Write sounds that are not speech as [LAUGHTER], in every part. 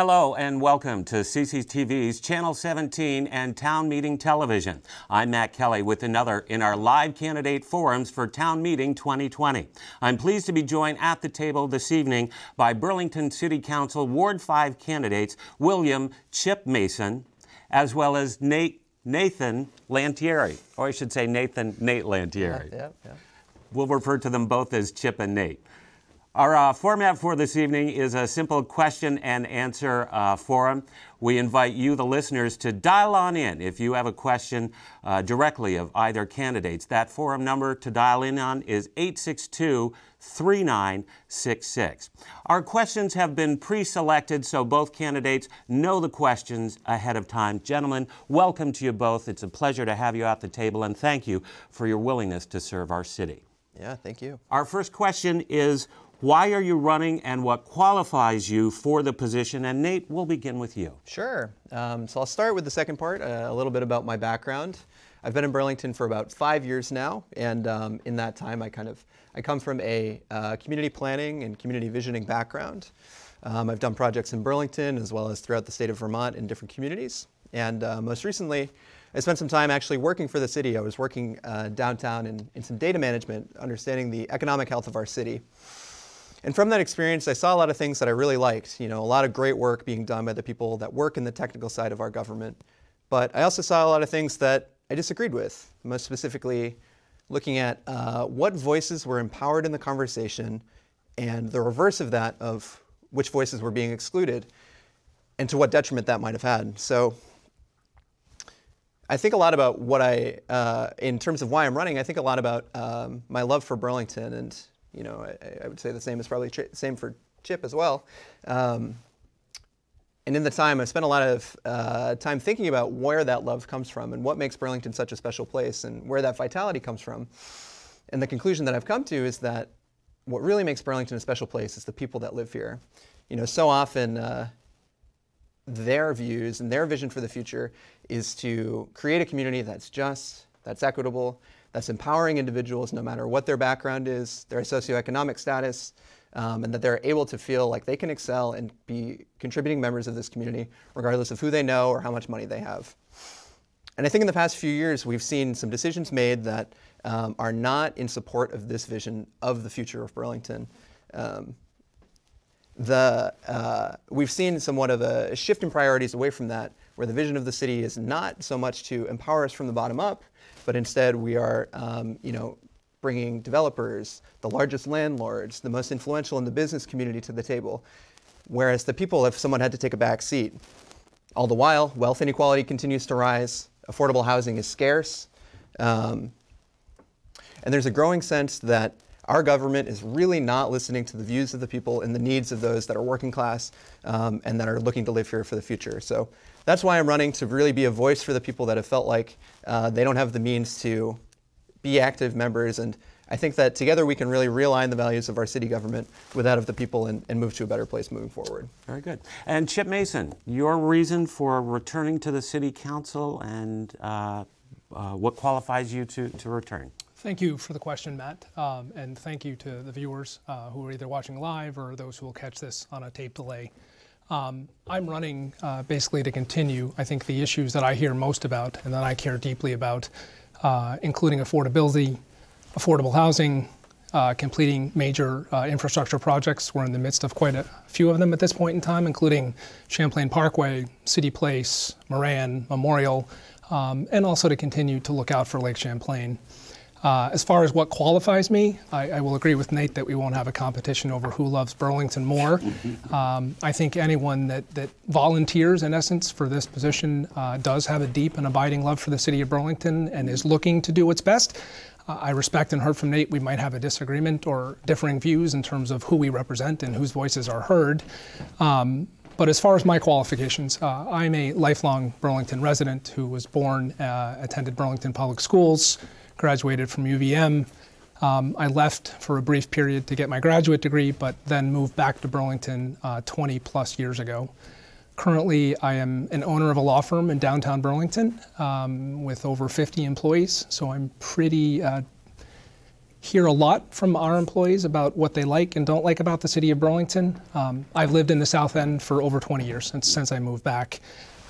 Hello and welcome to CCTV's Channel 17 and Town Meeting Television. I'm Matt Kelly with another in our live candidate forums for Town Meeting 2020. I'm pleased to be joined at the table this evening by Burlington City Council Ward 5 candidates William Chip Mason, as well as Nate Nathan Lantieri, or I should say Nathan Nate Lantieri. We'll refer to them both as Chip and Nate. Our uh, format for this evening is a simple question and answer uh, forum. We invite you, the listeners, to dial on in if you have a question uh, directly of either candidates. That forum number to dial in on is 862 3966. Our questions have been pre selected, so both candidates know the questions ahead of time. Gentlemen, welcome to you both. It's a pleasure to have you at the table, and thank you for your willingness to serve our city. Yeah, thank you. Our first question is why are you running and what qualifies you for the position? And Nate, we'll begin with you. Sure. Um, so I'll start with the second part, uh, a little bit about my background. I've been in Burlington for about five years now, and um, in that time, I kind of I come from a uh, community planning and community visioning background. Um, I've done projects in Burlington as well as throughout the state of Vermont in different communities, and uh, most recently, I spent some time actually working for the city. I was working uh, downtown in, in some data management, understanding the economic health of our city. And from that experience, I saw a lot of things that I really liked. You know, a lot of great work being done by the people that work in the technical side of our government. But I also saw a lot of things that I disagreed with, most specifically looking at uh, what voices were empowered in the conversation and the reverse of that of which voices were being excluded and to what detriment that might have had. So I think a lot about what I, uh, in terms of why I'm running, I think a lot about um, my love for Burlington and you know, I, I, would say the same is probably the same for Chip as well. Um, and in the time, I've spent a lot of uh, time thinking about where that love comes from and what makes Burlington such a special place and where that vitality comes from. And the conclusion that I've come to is that what really makes Burlington a special place is the people that live here. You know, so often uh, their views and their vision for the future is to create a community that's just, that's equitable, that's empowering individuals no matter what their background is, their socioeconomic status, um, and that they're able to feel like they can excel and be contributing members of this community regardless of who they know or how much money they have. And I think in the past few years, we've seen some decisions made that um, are not in support of this vision of the future of Burlington. Um, the, uh, we've seen somewhat of a shift in priorities away from that, where the vision of the city is not so much to empower us from the bottom up, but instead we are, um, you know, bringing developers, the largest landlords, the most influential in the business community to the table, whereas the people have somewhat had to take a back seat. All the while, wealth inequality continues to rise, affordable housing is scarce, um, and there's a growing sense that our government is really not listening to the views of the people and the needs of those that are working class um, and that are looking to live here for the future. So that's why I'm running to really be a voice for the people that have felt like uh, they don't have the means to be active members. And I think that together we can really realign the values of our city government with that of the people and, and move to a better place moving forward. Very good. And Chip Mason, your reason for returning to the city council and uh, uh, what qualifies you to, to return? Thank you for the question, Matt, um, and thank you to the viewers uh, who are either watching live or those who will catch this on a tape delay. Um, I'm running uh, basically to continue, I think, the issues that I hear most about and that I care deeply about, uh, including affordability, affordable housing, uh, completing major uh, infrastructure projects. We're in the midst of quite a few of them at this point in time, including Champlain Parkway, City Place, Moran, Memorial, um, and also to continue to look out for Lake Champlain. Uh, as far as what qualifies me, I, I, will agree with Nate that we won't have a competition over who loves Burlington more. [LAUGHS] Um, I think anyone that, that volunteers, in essence, for this position uh, does have a deep and abiding love for the city of Burlington and is looking to do what's best. Uh, I respect and heard from Nate we might have a disagreement or differing views in terms of who we represent and whose voices are heard. Um, but as far as my qualifications, uh, I'm a lifelong Burlington resident who was born, uh, attended Burlington Public Schools graduated from UVM. Um, I left for a brief period to get my graduate degree, but then moved back to Burlington uh, 20 plus years ago. Currently, I am an owner of a law firm in downtown Burlington um, with over 50 employees, so I'm pretty uh, hear a lot from our employees about what they like and don't like about the city of Burlington. Um, I've lived in the South End for over 20 years since, since I moved back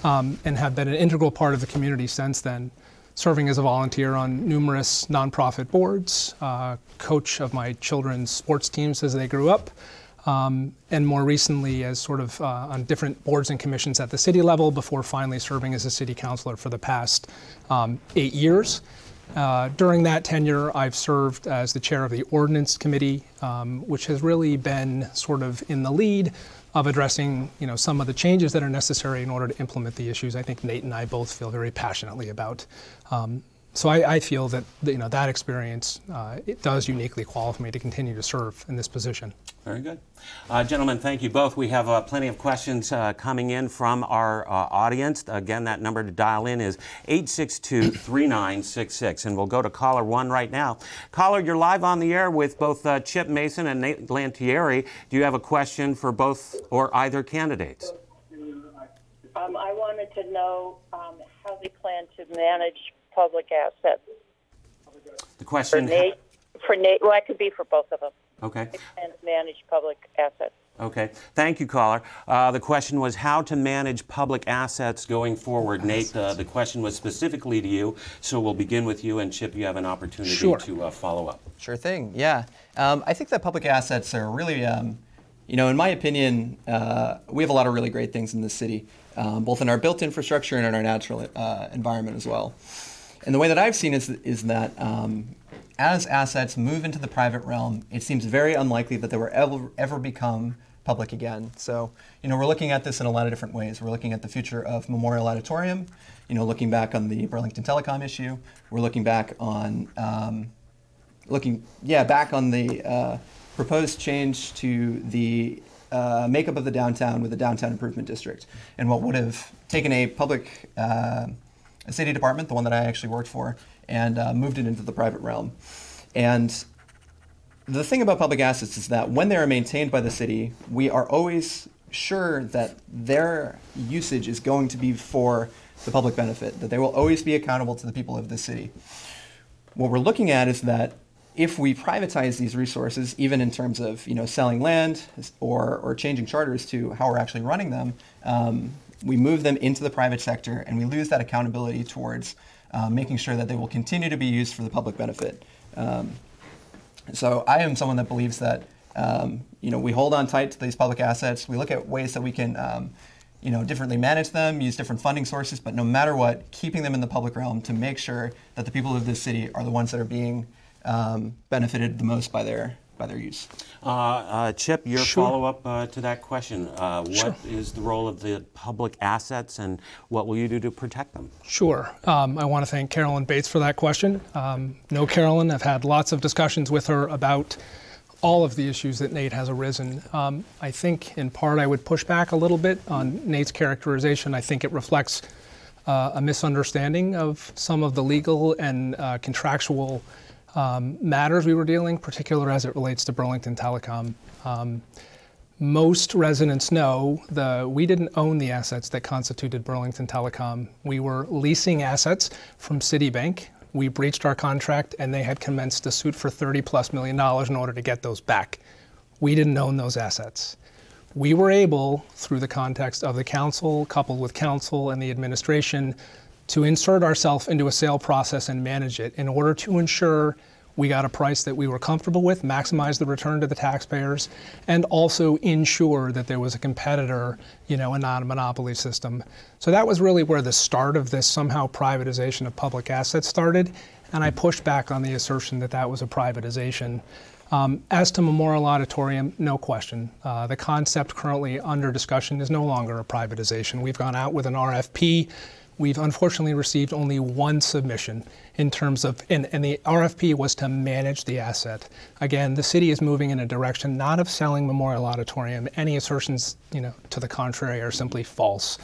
um, and have been an integral part of the community since then, serving as a volunteer on numerous nonprofit boards, uh, coach of my children's sports teams as they grew up, um, and more recently as sort of uh, on different boards and commissions at the city level before finally serving as a city councilor for the past um, eight years. Uh, during that tenure, I've served as the chair of the Ordinance Committee, um, which has really been sort of in the lead of addressing, you know, some of the changes that are necessary in order to implement the issues. I think Nate and I both feel very passionately about. Um, so I, I, feel that you know that experience uh, it does uniquely qualify me to continue to serve in this position. Very good. Uh, gentlemen, thank you both. We have uh, plenty of questions uh, coming in from our uh, audience. Again, that number to dial in is 862 3966. And we'll go to caller one right now. Caller, you're live on the air with both uh, Chip Mason and Nate Lantieri. Do you have a question for both or either candidates? Um, I wanted to know um, how they plan to manage public assets. The question. For Nate, for Nate, well, it could be for both of them. Okay. And manage public assets. Okay. Thank you, caller. Uh, the question was how to manage public assets going forward. Nate, uh, the question was specifically to you, so we'll begin with you, and Chip, you have an opportunity sure. to uh, follow up. Sure thing. Yeah. Um, I think that public assets are really, um, you know, in my opinion, uh, we have a lot of really great things in this city, um, both in our built infrastructure and in our natural uh, environment as well. And the way that I've seen is, is that um, as assets move into the private realm, it seems very unlikely that they will ever, ever become public again. So, you know, we're looking at this in a lot of different ways. We're looking at the future of Memorial Auditorium, you know, looking back on the Burlington Telecom issue. We're looking back on, um, looking, yeah, back on the uh, proposed change to the uh, makeup of the downtown with the downtown improvement district and what would have taken a public uh, a city department, the one that I actually worked for, and uh, moved it into the private realm. And the thing about public assets is that when they are maintained by the city, we are always sure that their usage is going to be for the public benefit, that they will always be accountable to the people of the city. What we're looking at is that if we privatize these resources, even in terms of you know selling land or, or changing charters to how we're actually running them, um, we move them into the private sector and we lose that accountability towards uh, making sure that they will continue to be used for the public benefit. Um, so I am someone that believes that um, you know we hold on tight to these public assets. We look at ways that we can um, you know differently manage them, use different funding sources, but no matter what, keeping them in the public realm to make sure that the people of this city are the ones that are being um, benefited the most by their by their use. Uh, uh, Chip, your sure. follow-up uh, to that question. Uh, what sure. is the role of the public assets and what will you do to protect them? Sure. Um, I want to thank Carolyn Bates for that question. Um, know Carolyn. I've had lots of discussions with her about all of the issues that Nate has arisen. Um, I think in part I would push back a little bit on Nate's characterization. I think it reflects uh, a misunderstanding of some of the legal and uh, contractual um, matters we were dealing, particularly as it relates to Burlington Telecom. Um, most residents know we didn't own the assets that constituted Burlington Telecom. We were leasing assets from Citibank. We breached our contract and they had commenced a suit for 30 plus million dollars in order to get those back. We didn't own those assets. We were able, through the context of the council, coupled with council and the administration, to insert ourselves into a sale process and manage it in order to ensure we got a price that we were comfortable with, maximize the return to the taxpayers, and also ensure that there was a competitor, you know, a non-monopoly system. So that was really where the start of this somehow privatization of public assets started, and I pushed back on the assertion that that was a privatization. Um, as to Memorial Auditorium, no question. Uh, the concept currently under discussion is no longer a privatization. We've gone out with an RFP we've unfortunately received only one submission in terms of, and, and, the RFP was to manage the asset. Again, the city is moving in a direction not of selling Memorial Auditorium. Any assertions, you know, to the contrary are simply false.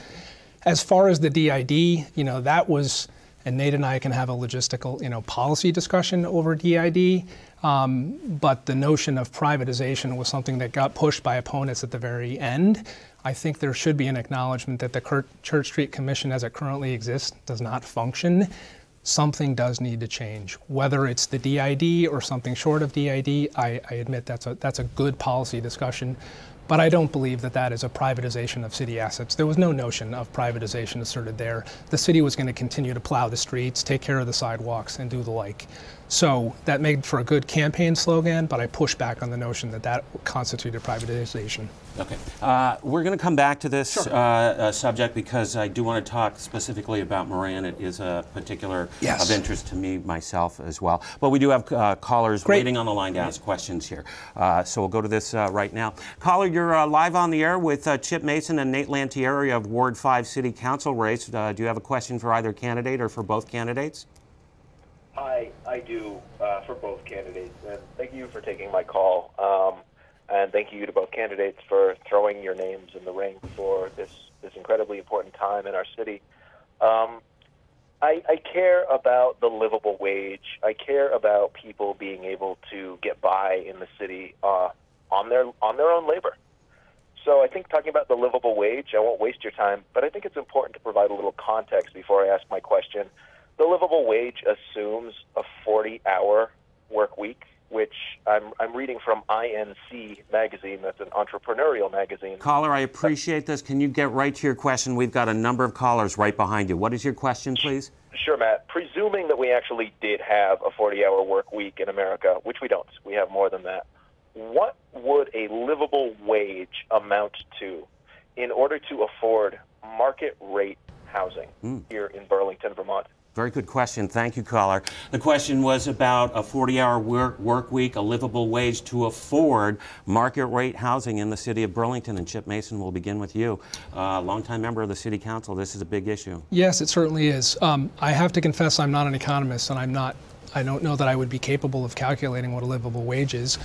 As far as the DID, you know, that was, and Nate and I can have a logistical, you know, policy discussion over DID. Um, but the notion of privatization was something that got pushed by opponents at the very end. I think there should be an acknowledgement that the Church Street Commission, as it currently exists, does not function. something does need to change. Whether it's the DID or something short of DID, I, I admit that's a, that's a good policy discussion. But I don't believe that that is a privatization of city assets. There was no notion of privatization asserted there. The city was going to continue to plow the streets, take care of the sidewalks, and do the like. So that made for a good campaign slogan, but I push back on the notion that that constituted privatization. Okay. Uh, we're going to come back to this uh, uh, subject because I do want to talk specifically about Moran. It is a particular Yes. of interest to me myself as well. But we do have uh, callers Great. waiting on the line to ask questions here. Uh, so we'll go to this uh, right now. Caller, you're uh, live on the air with uh, Chip Mason and Nate Lantieri of Ward 5 City Council race. Uh, do you have a question for either candidate or for both candidates? I I do uh, for both candidates, and thank you for taking my call. Um, and thank you to both candidates for throwing your names in the ring for this this incredibly important time in our city. Um, I, I care about the livable wage. I care about people being able to get by in the city uh, on their on their own labor. So I think talking about the livable wage, I won't waste your time, but I think it's important to provide a little context before I ask my question. The livable wage assumes a 40-hour work week, which I'm, I'm reading from INC magazine. That's an entrepreneurial magazine. Caller, I appreciate this. Can you get right to your question? We've got a number of callers right behind you. What is your question, please? Sure, Matt. Presuming that we actually did have a 40-hour work week in America, which we don't, we have more than that. What would a livable wage amount to in order to afford market rate housing hmm. here in Burlington, Vermont? Very good question. Thank you, caller. The question was about a 40 hour work, work week, a livable wage to afford market rate housing in the city of Burlington. And Chip Mason will begin with you. Uh, longtime member of the city council. This is a big issue. Yes, it certainly is. Um, I have to confess, I'm not an economist, and I'm not. I don't know that I would be capable of calculating what a livable wage is.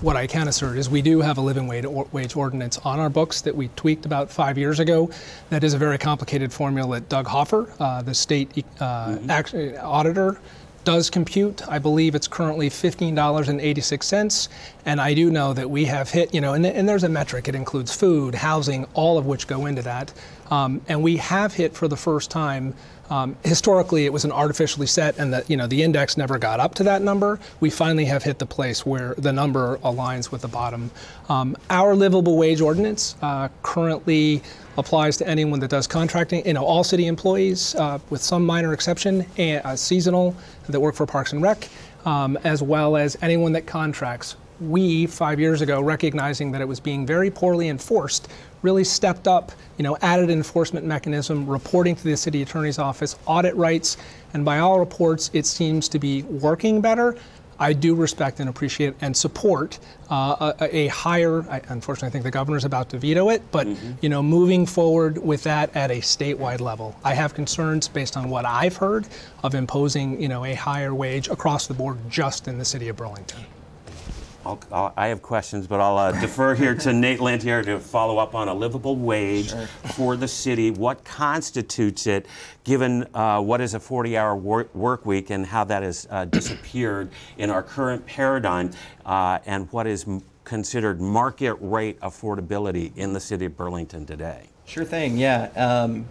What I can assert is we do have a living wage, or, wage ordinance on our books that we tweaked about five years ago. That is a very complicated formula that Doug Hoffer, uh, the state uh, act- auditor, does compute. I believe it's currently $15.86. And I do know that we have hit, you know, and, and there's a metric. It includes food, housing, all of which go into that. Um, and we have hit for the first time. Um, historically, it was an artificially set, and that you know the index never got up to that number. We finally have hit the place where the number aligns with the bottom. Um, our livable wage ordinance uh, currently applies to anyone that does contracting, you know, all city employees, uh, with some minor exception, and uh, seasonal that work for Parks and Rec, um, as well as anyone that contracts. We, five years ago, recognizing that it was being very poorly enforced, really stepped up, you know, added enforcement mechanism, reporting to the city attorney's office, audit rights, and by all reports, it seems to be working better. I do respect and appreciate and support uh, a, a higher. I, unfortunately, I think the governor's about to veto it, but you know, moving forward with that at a statewide level. I have concerns based on what I've heard of imposing, you know, a higher wage across the board just in the city of Burlington. I'll, I'll, I have questions, but I'll uh, defer here to [LAUGHS] Nate Lantier to follow up on a livable wage for the city. What constitutes it, given uh, what is a 40 hour work, work week and how that has uh, disappeared in our current paradigm, uh, and what is m- considered market rate affordability in the city of Burlington today? Sure thing, yeah. Um,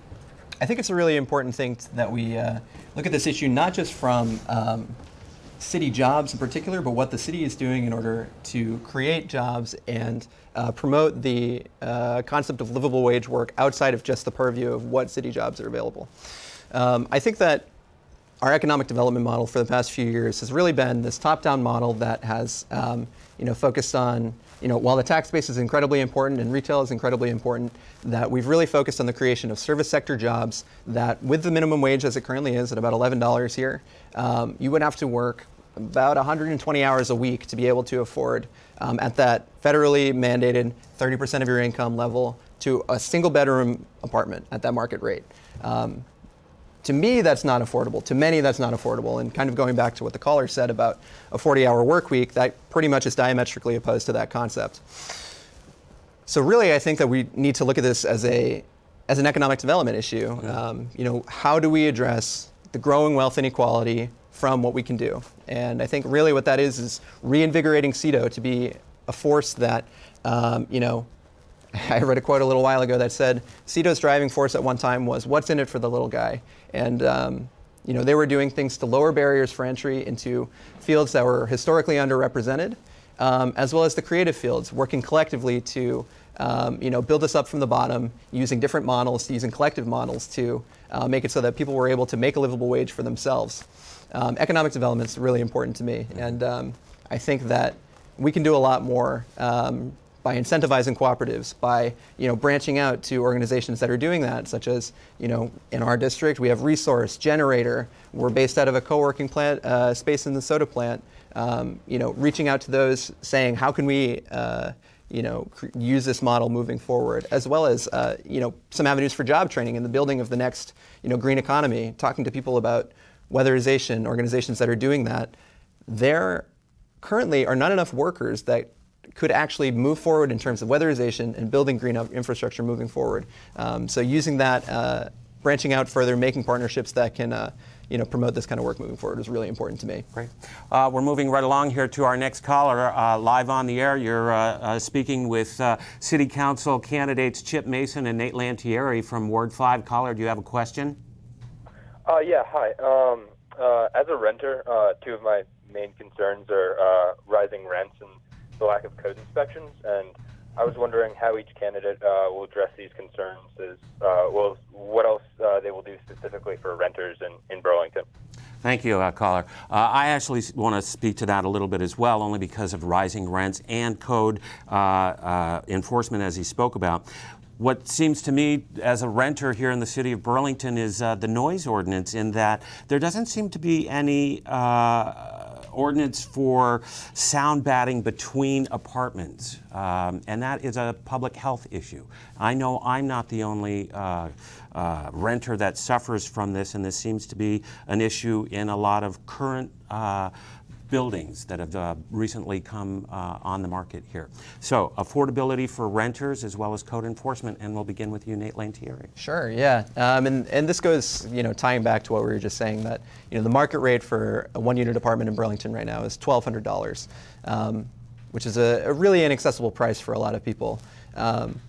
I think it's a really important thing t- that we uh, look at this issue not just from um, city jobs in particular, but what the city is doing in order to create jobs and uh, promote the uh, concept of livable wage work outside of just the purview of what city jobs are available. Um, I think that our economic development model for the past few years has really been this top-down model that has, um, you know, focused on, you know, while the tax base is incredibly important and retail is incredibly important, that we've really focused on the creation of service sector jobs that, with the minimum wage as it currently is at about $11 here, um, you would have to work about 120 hours a week to be able to afford um, at that federally mandated 30% of your income level to a single bedroom apartment at that market rate. Um, to me, that's not affordable. To many, that's not affordable. And kind of going back to what the caller said about a 40 hour work week, that pretty much is diametrically opposed to that concept. So, really, I think that we need to look at this as, a, as an economic development issue. Um, you know, how do we address the growing wealth inequality from what we can do? And I think really what that is is reinvigorating CEDO to be a force that, um, you know, [LAUGHS] I read a quote a little while ago that said, CEDO's driving force at one time was, what's in it for the little guy? And, um, you know, they were doing things to lower barriers for entry into fields that were historically underrepresented, um, as well as the creative fields, working collectively to um, you know, build us up from the bottom using different models, using collective models to uh, make it so that people were able to make a livable wage for themselves. Um, economic development is really important to me, and um, I think that we can do a lot more um, by incentivizing cooperatives, by you know branching out to organizations that are doing that, such as you know in our district we have Resource Generator. We're based out of a co-working plant uh, space in the soda plant. Um, you know, reaching out to those, saying how can we uh, you know, cr- use this model moving forward, as well as uh, you know some avenues for job training in the building of the next you know green economy. Talking to people about weatherization, organizations that are doing that. There currently are not enough workers that could actually move forward in terms of weatherization and building green infrastructure moving forward. Um, so using that, uh, branching out further, making partnerships that can uh, you know, promote this kind of work moving forward is really important to me. Great. Uh, we're moving right along here to our next caller. Uh, live on the air, you're uh, uh speaking with uh, City Council candidates Chip Mason and Nate Lantieri from Ward 5. Caller, do you have a question? Uh, yeah, hi. Um, as a renter, two of my main concerns are rising rents and the lack of code inspections. And I was wondering how each candidate uh, will address these concerns. Is uh, well, what else uh, they will do specifically for renters in, in Burlington. Thank you, uh, caller. Uh, I actually want to speak to that a little bit as well, only because of rising rents and code uh, enforcement, as he spoke about. What seems to me, as a renter here in the city of Burlington, is the noise ordinance, in that there doesn't seem to be any ordinance for sound batting between apartments, um, and that is a public health issue. I know I'm not the only uh, uh, renter that suffers from this, and this seems to be an issue in a lot of current uh, buildings that have uh, recently come uh, on the market here. So, affordability for renters as well as code enforcement, and we'll begin with you, Nate Lantieri. Sure, yeah. Um, and, and this goes, you know, tying back to what we were just saying that, you know, the market rate for a one unit apartment in Burlington right now is $1,200, um, which is a, a, really inaccessible price for a lot of people. Um,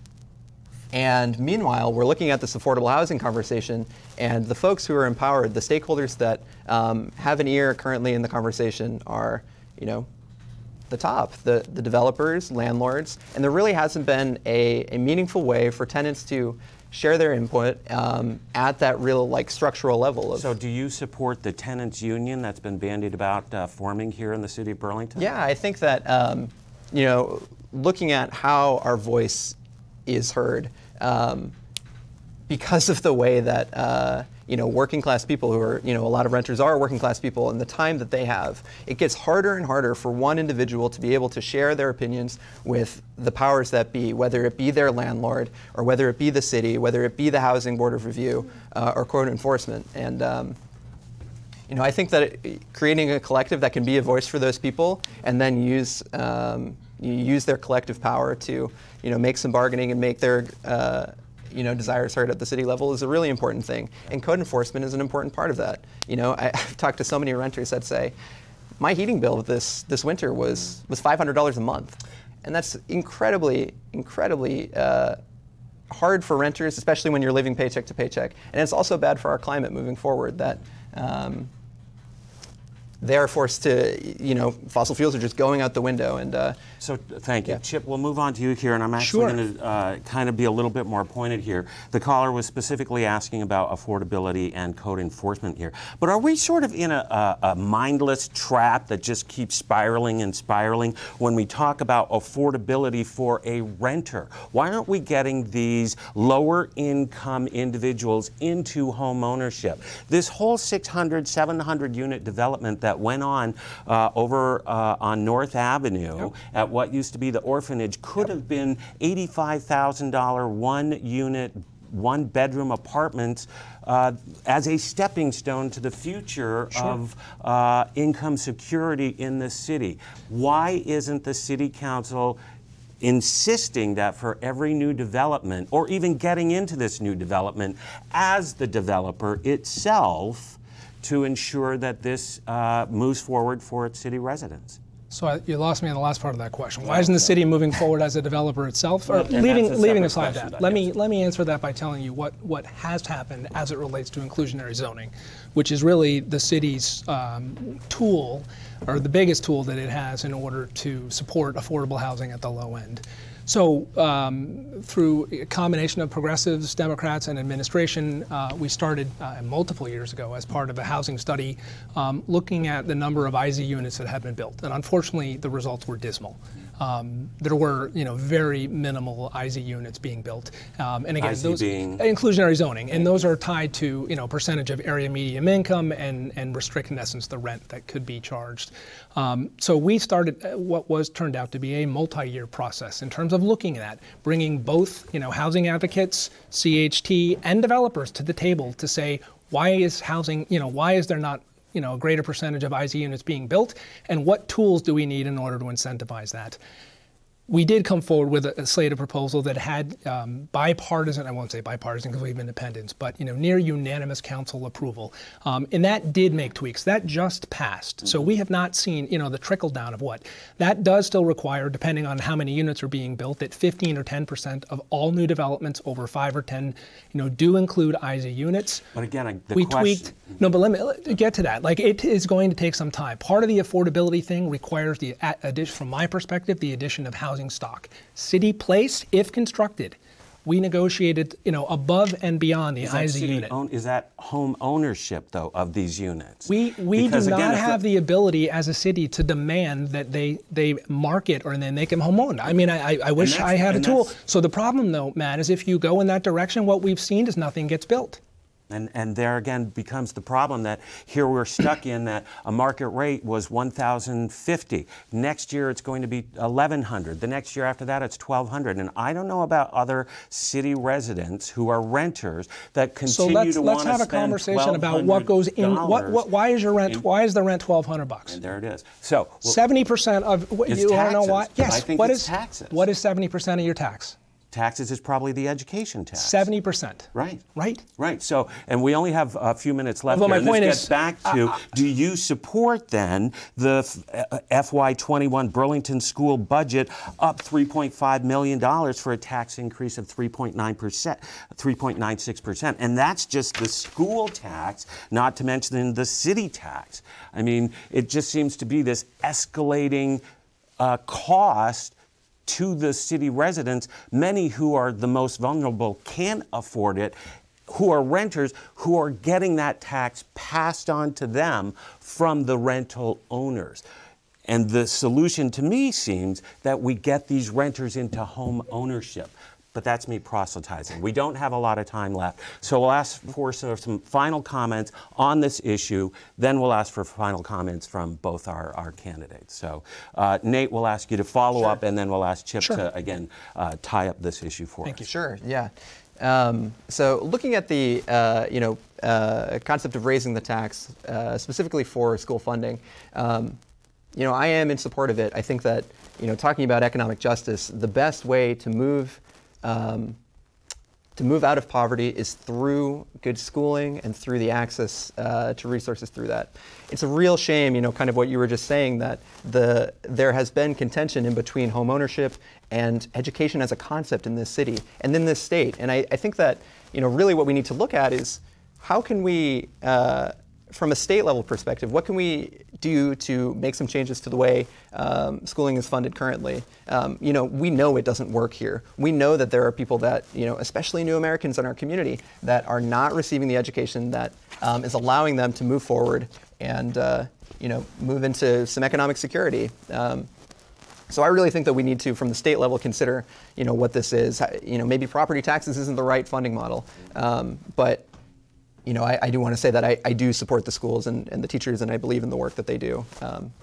and meanwhile, we're looking at this affordable housing conversation, and the folks who are empowered, the stakeholders that um, have an ear currently in the conversation, are, you know, the top, the, the developers, landlords, and there really hasn't been a, a meaningful way for tenants to share their input um, at that real like structural level. so, do you support the tenants union that's been bandied about uh, forming here in the city of Burlington? Yeah, I think that um, you know, looking at how our voice is heard um, because of the way that uh, you know working class people who are you know a lot of renters are working class people and the time that they have it gets harder and harder for one individual to be able to share their opinions with the powers that be whether it be their landlord or whether it be the city whether it be the housing board of review uh, or code enforcement. And um, you know, I think that it, creating a collective that can be a voice for those people and then use um, use their collective power to you know make some bargaining and make their uh, you know desires heard at the city level is a really important thing. And code enforcement is an important part of that. You know, I, [LAUGHS] have talked to so many renters that say, my heating bill this this winter was was five hundred dollars a month, and that's incredibly incredibly. Uh, hard for renters, especially when you're living paycheck to paycheck, and it's also bad for our climate moving forward. That um, they are forced to, you know, fossil fuels are just going out the window. And uh, so, thank you, yeah. Chip. We'll move on to you here, and I'm actually sure. going to uh, kind of be a little bit more pointed here. The caller was specifically asking about affordability and code enforcement here, but are we sort of in a, a, a mindless trap that just keeps spiraling and spiraling when we talk about affordability for a renter? Why aren't we getting these lower income individuals into home ownership? This whole 600, 700 unit development that that went on uh, over uh, on North Avenue yep. at what used to be the orphanage could yep. have been $85,000 one unit one bedroom apartments uh, as a stepping stone to the future sure. of uh, income security in the city. Why isn't the city council insisting that for every new development, or even getting into this new development, as the developer itself, to ensure that this uh, moves forward for its city residents? So I, you lost me on the last part of that question. Why isn't the city moving forward as a developer itself? Or and leaving leaving aside question, that, let me let me answer that by telling you what what has happened as it relates to inclusionary zoning, which is really the city's um, tool, or the biggest tool that it has in order to support affordable housing at the low end. So, um, through a combination of progressives, Democrats, and administration, uh, we started uh, multiple years ago as part of a housing study um, looking at the number of IZ units that had been built. And unfortunately, the results were dismal. Um, there were, you know, very minimal IZ units being built. Um, and again, IZ those being? inclusionary zoning, and those are tied to, you know, percentage of area medium income and and restrict in essence the rent that could be charged. Um, so we started uh, what was turned out to be a multi-year process in terms of looking at bringing both, you know, housing advocates, CHT, and developers to the table to say why is housing, you know, why is there not you know, a greater percentage of IZ units being built, and what tools do we need in order to incentivize that? We did come forward with a, a slate of proposal that had um, bipartisan, I won't say bipartisan because we have independents, but you know, near unanimous council approval. Um, and that did make tweaks. That just passed. So we have not seen, you know, the trickle down of what. That does still require, depending on how many units are being built, that 15 or 10% of all new developments over five or 10, you know, do include IZ units But again, the we question. tweaked. No, but let me let- get to that. Like it is going to take some time. Part of the affordability thing requires the addition, from my perspective, the addition of housing stock. City Place, if constructed, we negotiated, you know, above and beyond the IZ unit. own, is that home ownership though of these units? We, we Because, do again, not have the ability as a city to demand that they, they market or then make them home owned. I mean, I- I wish I had a tool. So the problem though, Matt, is if you go in that direction, what we've seen is nothing gets built. And, and there again becomes the problem that here we're stuck in that a market rate was 1,050. Next year it's going to be 1,100. The next year after that it's 1,200. And I don't know about other city residents who are renters that So continue let's to let's have a conversation about what goes in. What, what why is your rent? in- Why is the rent twelve hundred bucks? And there it is. So well, Seventy percent of what you want to know why? Yes. I think what it's is- taxes. What is seventy percent of your tax? Taxes is probably the education tax. Seventy percent. Right. Right. Right. So, and we only have a few minutes left Well, my and point is- back to: Do you support then the FY21 Burlington school budget up 3.5 million dollars for a tax increase of 3.9 percent, 3.96 percent, and that's just the school tax, not to mention the city tax. I mean, it just seems to be this escalating uh, cost to the city residents, many who are the most vulnerable can't afford it, who are renters who are getting that tax passed on to them from the rental owners. And the solution to me seems that we get these renters into home ownership. But that's me proselytizing. We don't have a lot of time left. So we'll ask for sort of some final comments on this issue. Then we'll ask for final comments from both our, our candidates. So, uh, Nate, we'll ask you to follow up, and then we'll ask Chip Sure. to, again, uh, tie up this issue for Thank us. Thank you. Sure. Yeah. Um, so looking at the uh, you know uh, concept of raising the tax uh, specifically for school funding, um, you know I am in support of it. I think that you know talking about economic justice, the best way to move um, to move out of poverty is through good schooling and through the access uh, to resources through that. It's a real shame, you know, kind of what you were just saying, that the there has been contention in between home ownership and education as a concept in this city and in this state. And I, I think that, you know, really what we need to look at is how can we, uh, from a state level perspective, what can we do to make some changes to the way um, schooling is funded currently? Um, you know, we know it doesn't work here. We know that there are people that, you know, especially new Americans in our community, that are not receiving the education that um, is allowing them to move forward and, uh, you know, move into some economic security. Um, so I really think that we need to, from the state level, consider, you know, what this is. You know, maybe property taxes isn't the right funding model, um, but you know, I, I do want to say that I, I do support the schools and, and the teachers, and I believe in the work that they do. Um,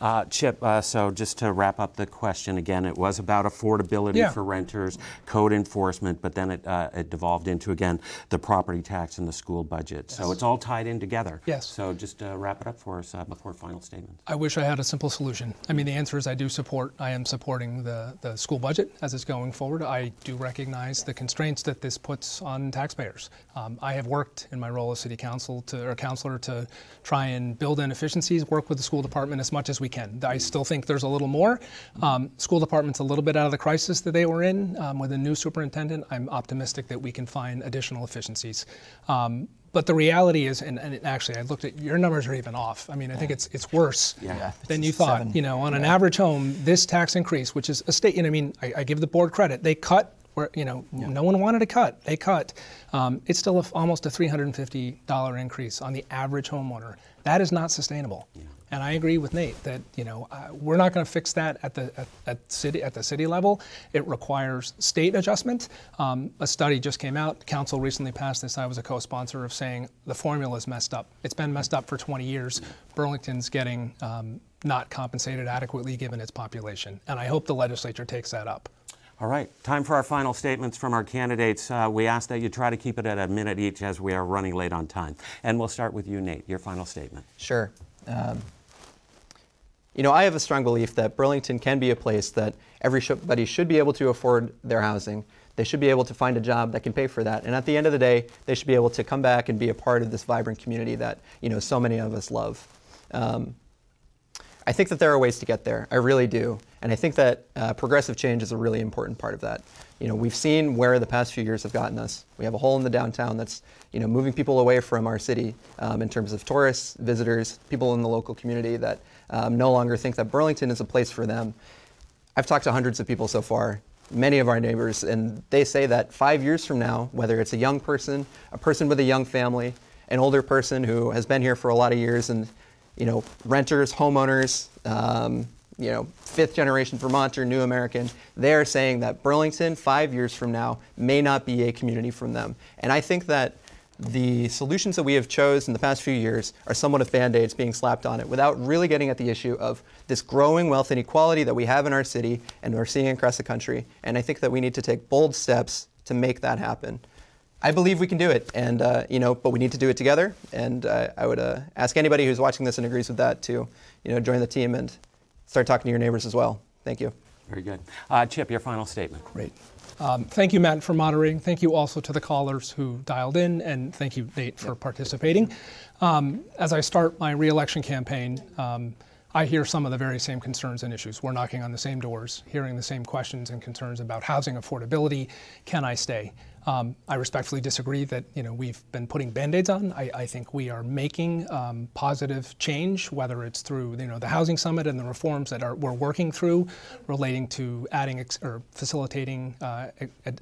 Uh, Chip, uh, so just to wrap up the question again, it was about affordability Yeah. for renters, code enforcement, but then it, uh, it devolved into again the property tax and the school budget. So it's all tied in together. Yes. So just uh, wrap it up for us uh, before final statements. I wish I had a simple solution. I mean, the answer is I do support, I am supporting the, the school budget as it's going forward. I do recognize the constraints that this puts on taxpayers. Um, I have worked in my role as city council to, or counselor to try and build in efficiencies, work with the school department as much as we can. I still think there's a little more. Um, school department's a little bit out of the crisis that they were in um, with a new superintendent. I'm optimistic that we can find additional efficiencies. Um, but the reality is, and, and, actually, I looked at your numbers are even off. I mean, I think it's it's worse Yeah. than you thought. Seven. You know, on an average home, this tax increase, which is a state, and I mean, I, I give the board credit. They cut where you know no one wanted to cut. They cut. Um, it's still a, almost a three hundred and fifty dollar increase on the average homeowner. That is not sustainable. And I agree with Nate that you know uh, we're not going to fix that at the at, at city at the city level. It requires state adjustment. Um, a study just came out. Council recently passed this. I was a co-sponsor of saying the formula is messed up. It's been messed up for 20 years. Burlington's getting um, not compensated adequately given its population, and I hope the legislature takes that up. All right, time for our final statements from our candidates. Uh, we ask that you try to keep it at a minute each as we are running late on time. And we'll start with you, Nate. Your final statement. Sure. Um, you know, I have a strong belief that Burlington can be a place that everybody should be able to afford their housing. They should be able to find a job that can pay for that. And at the end of the day, they should be able to come back and be a part of this vibrant community that, you know, so many of us love. Um, I think that there are ways to get there. I really do. And I think that uh, progressive change is a really important part of that. You know, we've seen where the past few years have gotten us. We have a hole in the downtown that's, you know, moving people away from our city um, in terms of tourists, visitors, people in the local community that um, no longer think that Burlington is a place for them. I've talked to hundreds of people so far, many of our neighbors, and they say that five years from now, whether it's a young person, a person with a young family, an older person who has been here for a lot of years, and you know, renters, homeowners, um, you know, fifth generation Vermonter, new American, they're saying that Burlington, five years from now, may not be a community from them. And I think that the solutions that we have chose in the past few years are somewhat of band-aids being slapped on it without really getting at the issue of this growing wealth inequality that we have in our city and we're seeing across the country. And I think that we need to take bold steps to make that happen. I believe we can do it, and uh, you know, but we need to do it together. And uh, I would uh, ask anybody who's watching this and agrees with that to, you know, join the team and start talking to your neighbors as well. Thank you. Very good. Uh, Chip, your final statement. Great. Um, thank you, Matt, for moderating. Thank you also to the callers who dialed in, and thank you, Nate, for participating. Um, as I start my reelection campaign, um, I hear some of the very same concerns and issues. We're knocking on the same doors, hearing the same questions and concerns about housing affordability. Can I stay? Um, I respectfully disagree that you know we've been putting band-aids on. I, I think we are making um, positive change, whether it's through you know the housing summit and the reforms that are we're working through, relating to adding ex- or facilitating uh,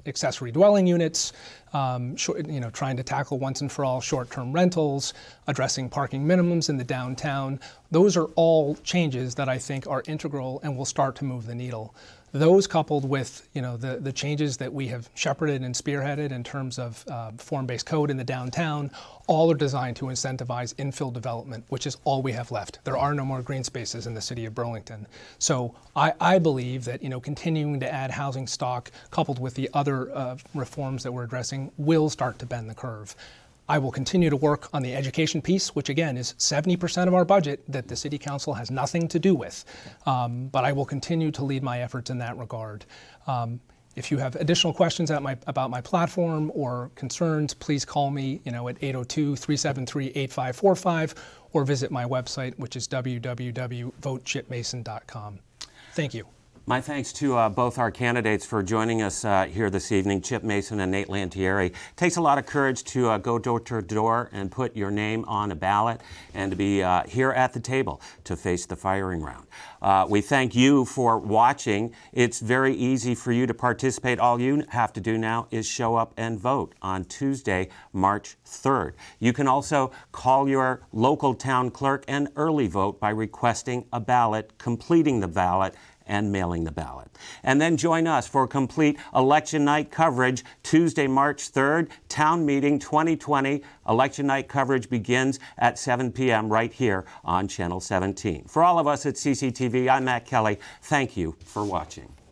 accessory dwelling units, um, short, you know trying to tackle once and for all short-term rentals, addressing parking minimums in the downtown. Those are all changes that I think are integral and will start to move the needle. Those coupled with you know the, the changes that we have shepherded and spearheaded in terms of uh, form-based code in the downtown, all are designed to incentivize infill development, which is all we have left. There are no more green spaces in the city of Burlington. So I, I believe that you know continuing to add housing stock coupled with the other uh, reforms that we're addressing will start to bend the curve. I will continue to work on the education piece, which again is 70% of our budget that the City Council has nothing to do with. Um, but I will continue to lead my efforts in that regard. Um, if you have additional questions my, about my platform or concerns, please call me you know, at 802-373-8545 or visit my website, which is www.votechipmason.com. Thank you. My thanks to uh, both our candidates for joining us uh, here this evening, Chip Mason and Nate Lantieri. It takes a lot of courage to uh, go door to door and put your name on a ballot and to be uh, here at the table to face the firing round. Uh, we thank you for watching. It's very easy for you to participate. All you have to do now is show up and vote on Tuesday, March 3rd. You can also call your local town clerk and early vote by requesting a ballot, completing the ballot, and mailing the ballot. And then join us for complete election night coverage Tuesday, March 3rd, Town Meeting 2020. Election night coverage begins at 7 p.m. right here on Channel 17. For all of us at CCTV, I'm Matt Kelly. Thank you for watching.